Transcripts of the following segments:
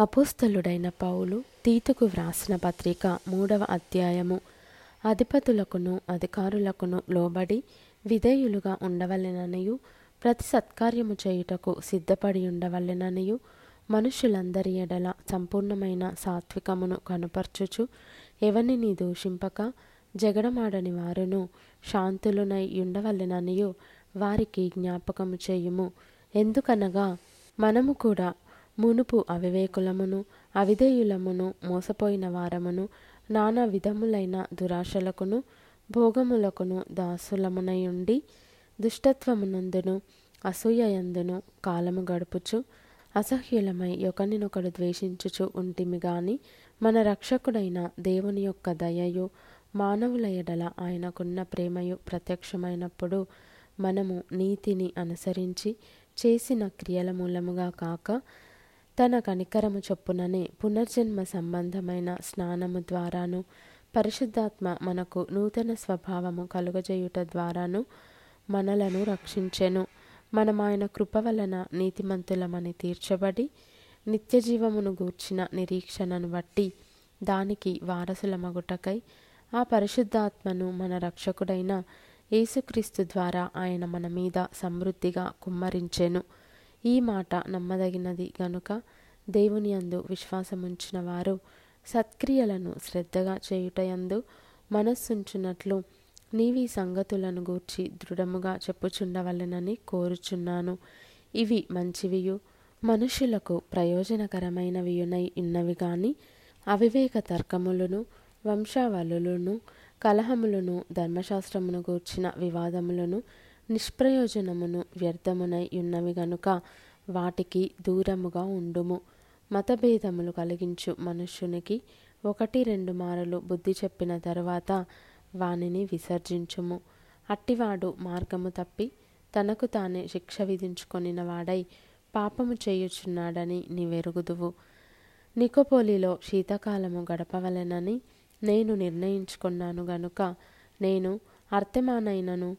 అపోస్తలుడైన పౌలు తీతుకు వ్రాసిన పత్రిక మూడవ అధ్యాయము. అధిపతులకును అధికారులకును లోబడి విధేయులుగా ఉండవలెననియు ప్రతి సత్కార్యము చేయుటకు సిద్ధపడి ఉండవలెననియు మనుషులందరి ఎడల సంపూర్ణమైన సాత్వికమును కనుపర్చుచు ఎవనిని దూషింపక జగడమాడని వారును శాంతులునై ఉండవలెననియు వారికి జ్ఞాపకము చేయుము. ఎందుకనగా మనము కూడా మునుపు అవివేకులమును అవిధేయులమును మోసపోయిన వారమును నానా విధములైన దురాశలకును భోగములకును దాసులమునయుండి దుష్టత్వమునందును అసూయయందును కాలము గడుపుచు అసహ్యులమై ఒకరినొకడు ద్వేషించుచు ఉంటిమి గాని మన రక్షకుడైన దేవుని యొక్క దయయు మానవుల ఎడల ఆయనకున్న ప్రేమయు ప్రత్యక్షమైనప్పుడు మనము నీతిని అనుసరించి చేసిన క్రియల మూలముగా కాక తన కనికరము చొప్పుననే పునర్జన్మ సంబంధమైన స్నానము ద్వారాను పరిశుద్ధాత్మ మనకు నూతన స్వభావము కలుగజేయుట ద్వారాను మనలను రక్షించెను. మనం ఆయన కృప వలన నీతిమంతులమని తీర్చబడి నిత్యజీవమును గూర్చిన నిరీక్షణను బట్టి దానికి వారసులమగుటకై ఆ పరిశుద్ధాత్మను మన రక్షకుడైన యేసుక్రీస్తు ద్వారా ఆయన మన మీద సమృద్ధిగా కుమ్మరించెను. ఈ మాట నమ్మదగినది గనుక దేవుని అందు విశ్వాసముంచిన వారు సత్క్రియలను శ్రద్ధగా చేయుటయందు మనస్సుంచున్నట్లు నీవి సంగతులను గూర్చి దృఢముగా చెప్పుచుండవలెనని కోరుచున్నాను. ఇవి మంచివియు మనుషులకు ప్రయోజనకరమైనవియునై ఉన్నవి గాని అవివేక తర్కములను వంశావళులను కలహములను ధర్మశాస్త్రమును గూర్చిన వివాదములను నిష్ప్రయోజనమును వ్యర్థమునై ఉన్నవి గనుక వాటికి దూరముగా ఉండుము. మతభేదములు కలిగించు మనుష్యునికి ఒకటి రెండు మారలు బుద్ధి చెప్పిన తరువాత వానిని విసర్జించుము. అట్టివాడు మార్గము తప్పి తనకు తానే శిక్ష విధించుకొనిన వాడై పాపము చేయుచున్నాడని నీవెరుగుదువు. నికోపోలిలో శీతాకాలము గడపవలెనని నేను నిర్ణయించుకున్నాను గనుక నేను అర్తమానైనను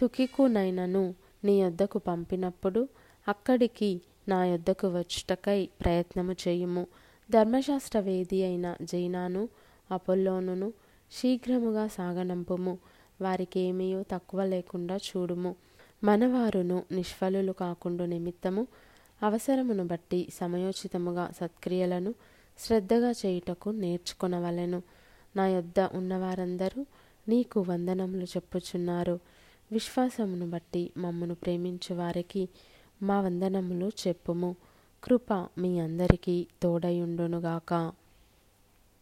తుకికునైనను నీ యొద్దకు పంపినప్పుడు అక్కడికి నా యొద్దకు వచ్చుటకై ప్రయత్నము చేయుము. ధర్మశాస్త్ర వేది అయిన జైనాను అపోల్లోనును శీఘ్రముగా సాగనంపుము. వారికి ఏమీయో తక్కువ లేకుండా చూడుము. మనవారును నిష్ఫలులు కాకుండా నిమిత్తము అవసరమును బట్టి సమయోచితముగా సత్క్రియలను శ్రద్ధగా చేయుటకు నేర్చుకొనవలెను. నా యొద్ద ఉన్నవారందరూ నీకు వందనములు చెప్పుచున్నారు. విశ్వాసమును బట్టి మమ్మను ప్రేమించు వారికి మా వందనములు చెప్పుము. కృప మీ అందరికీ తోడయుండునుగాక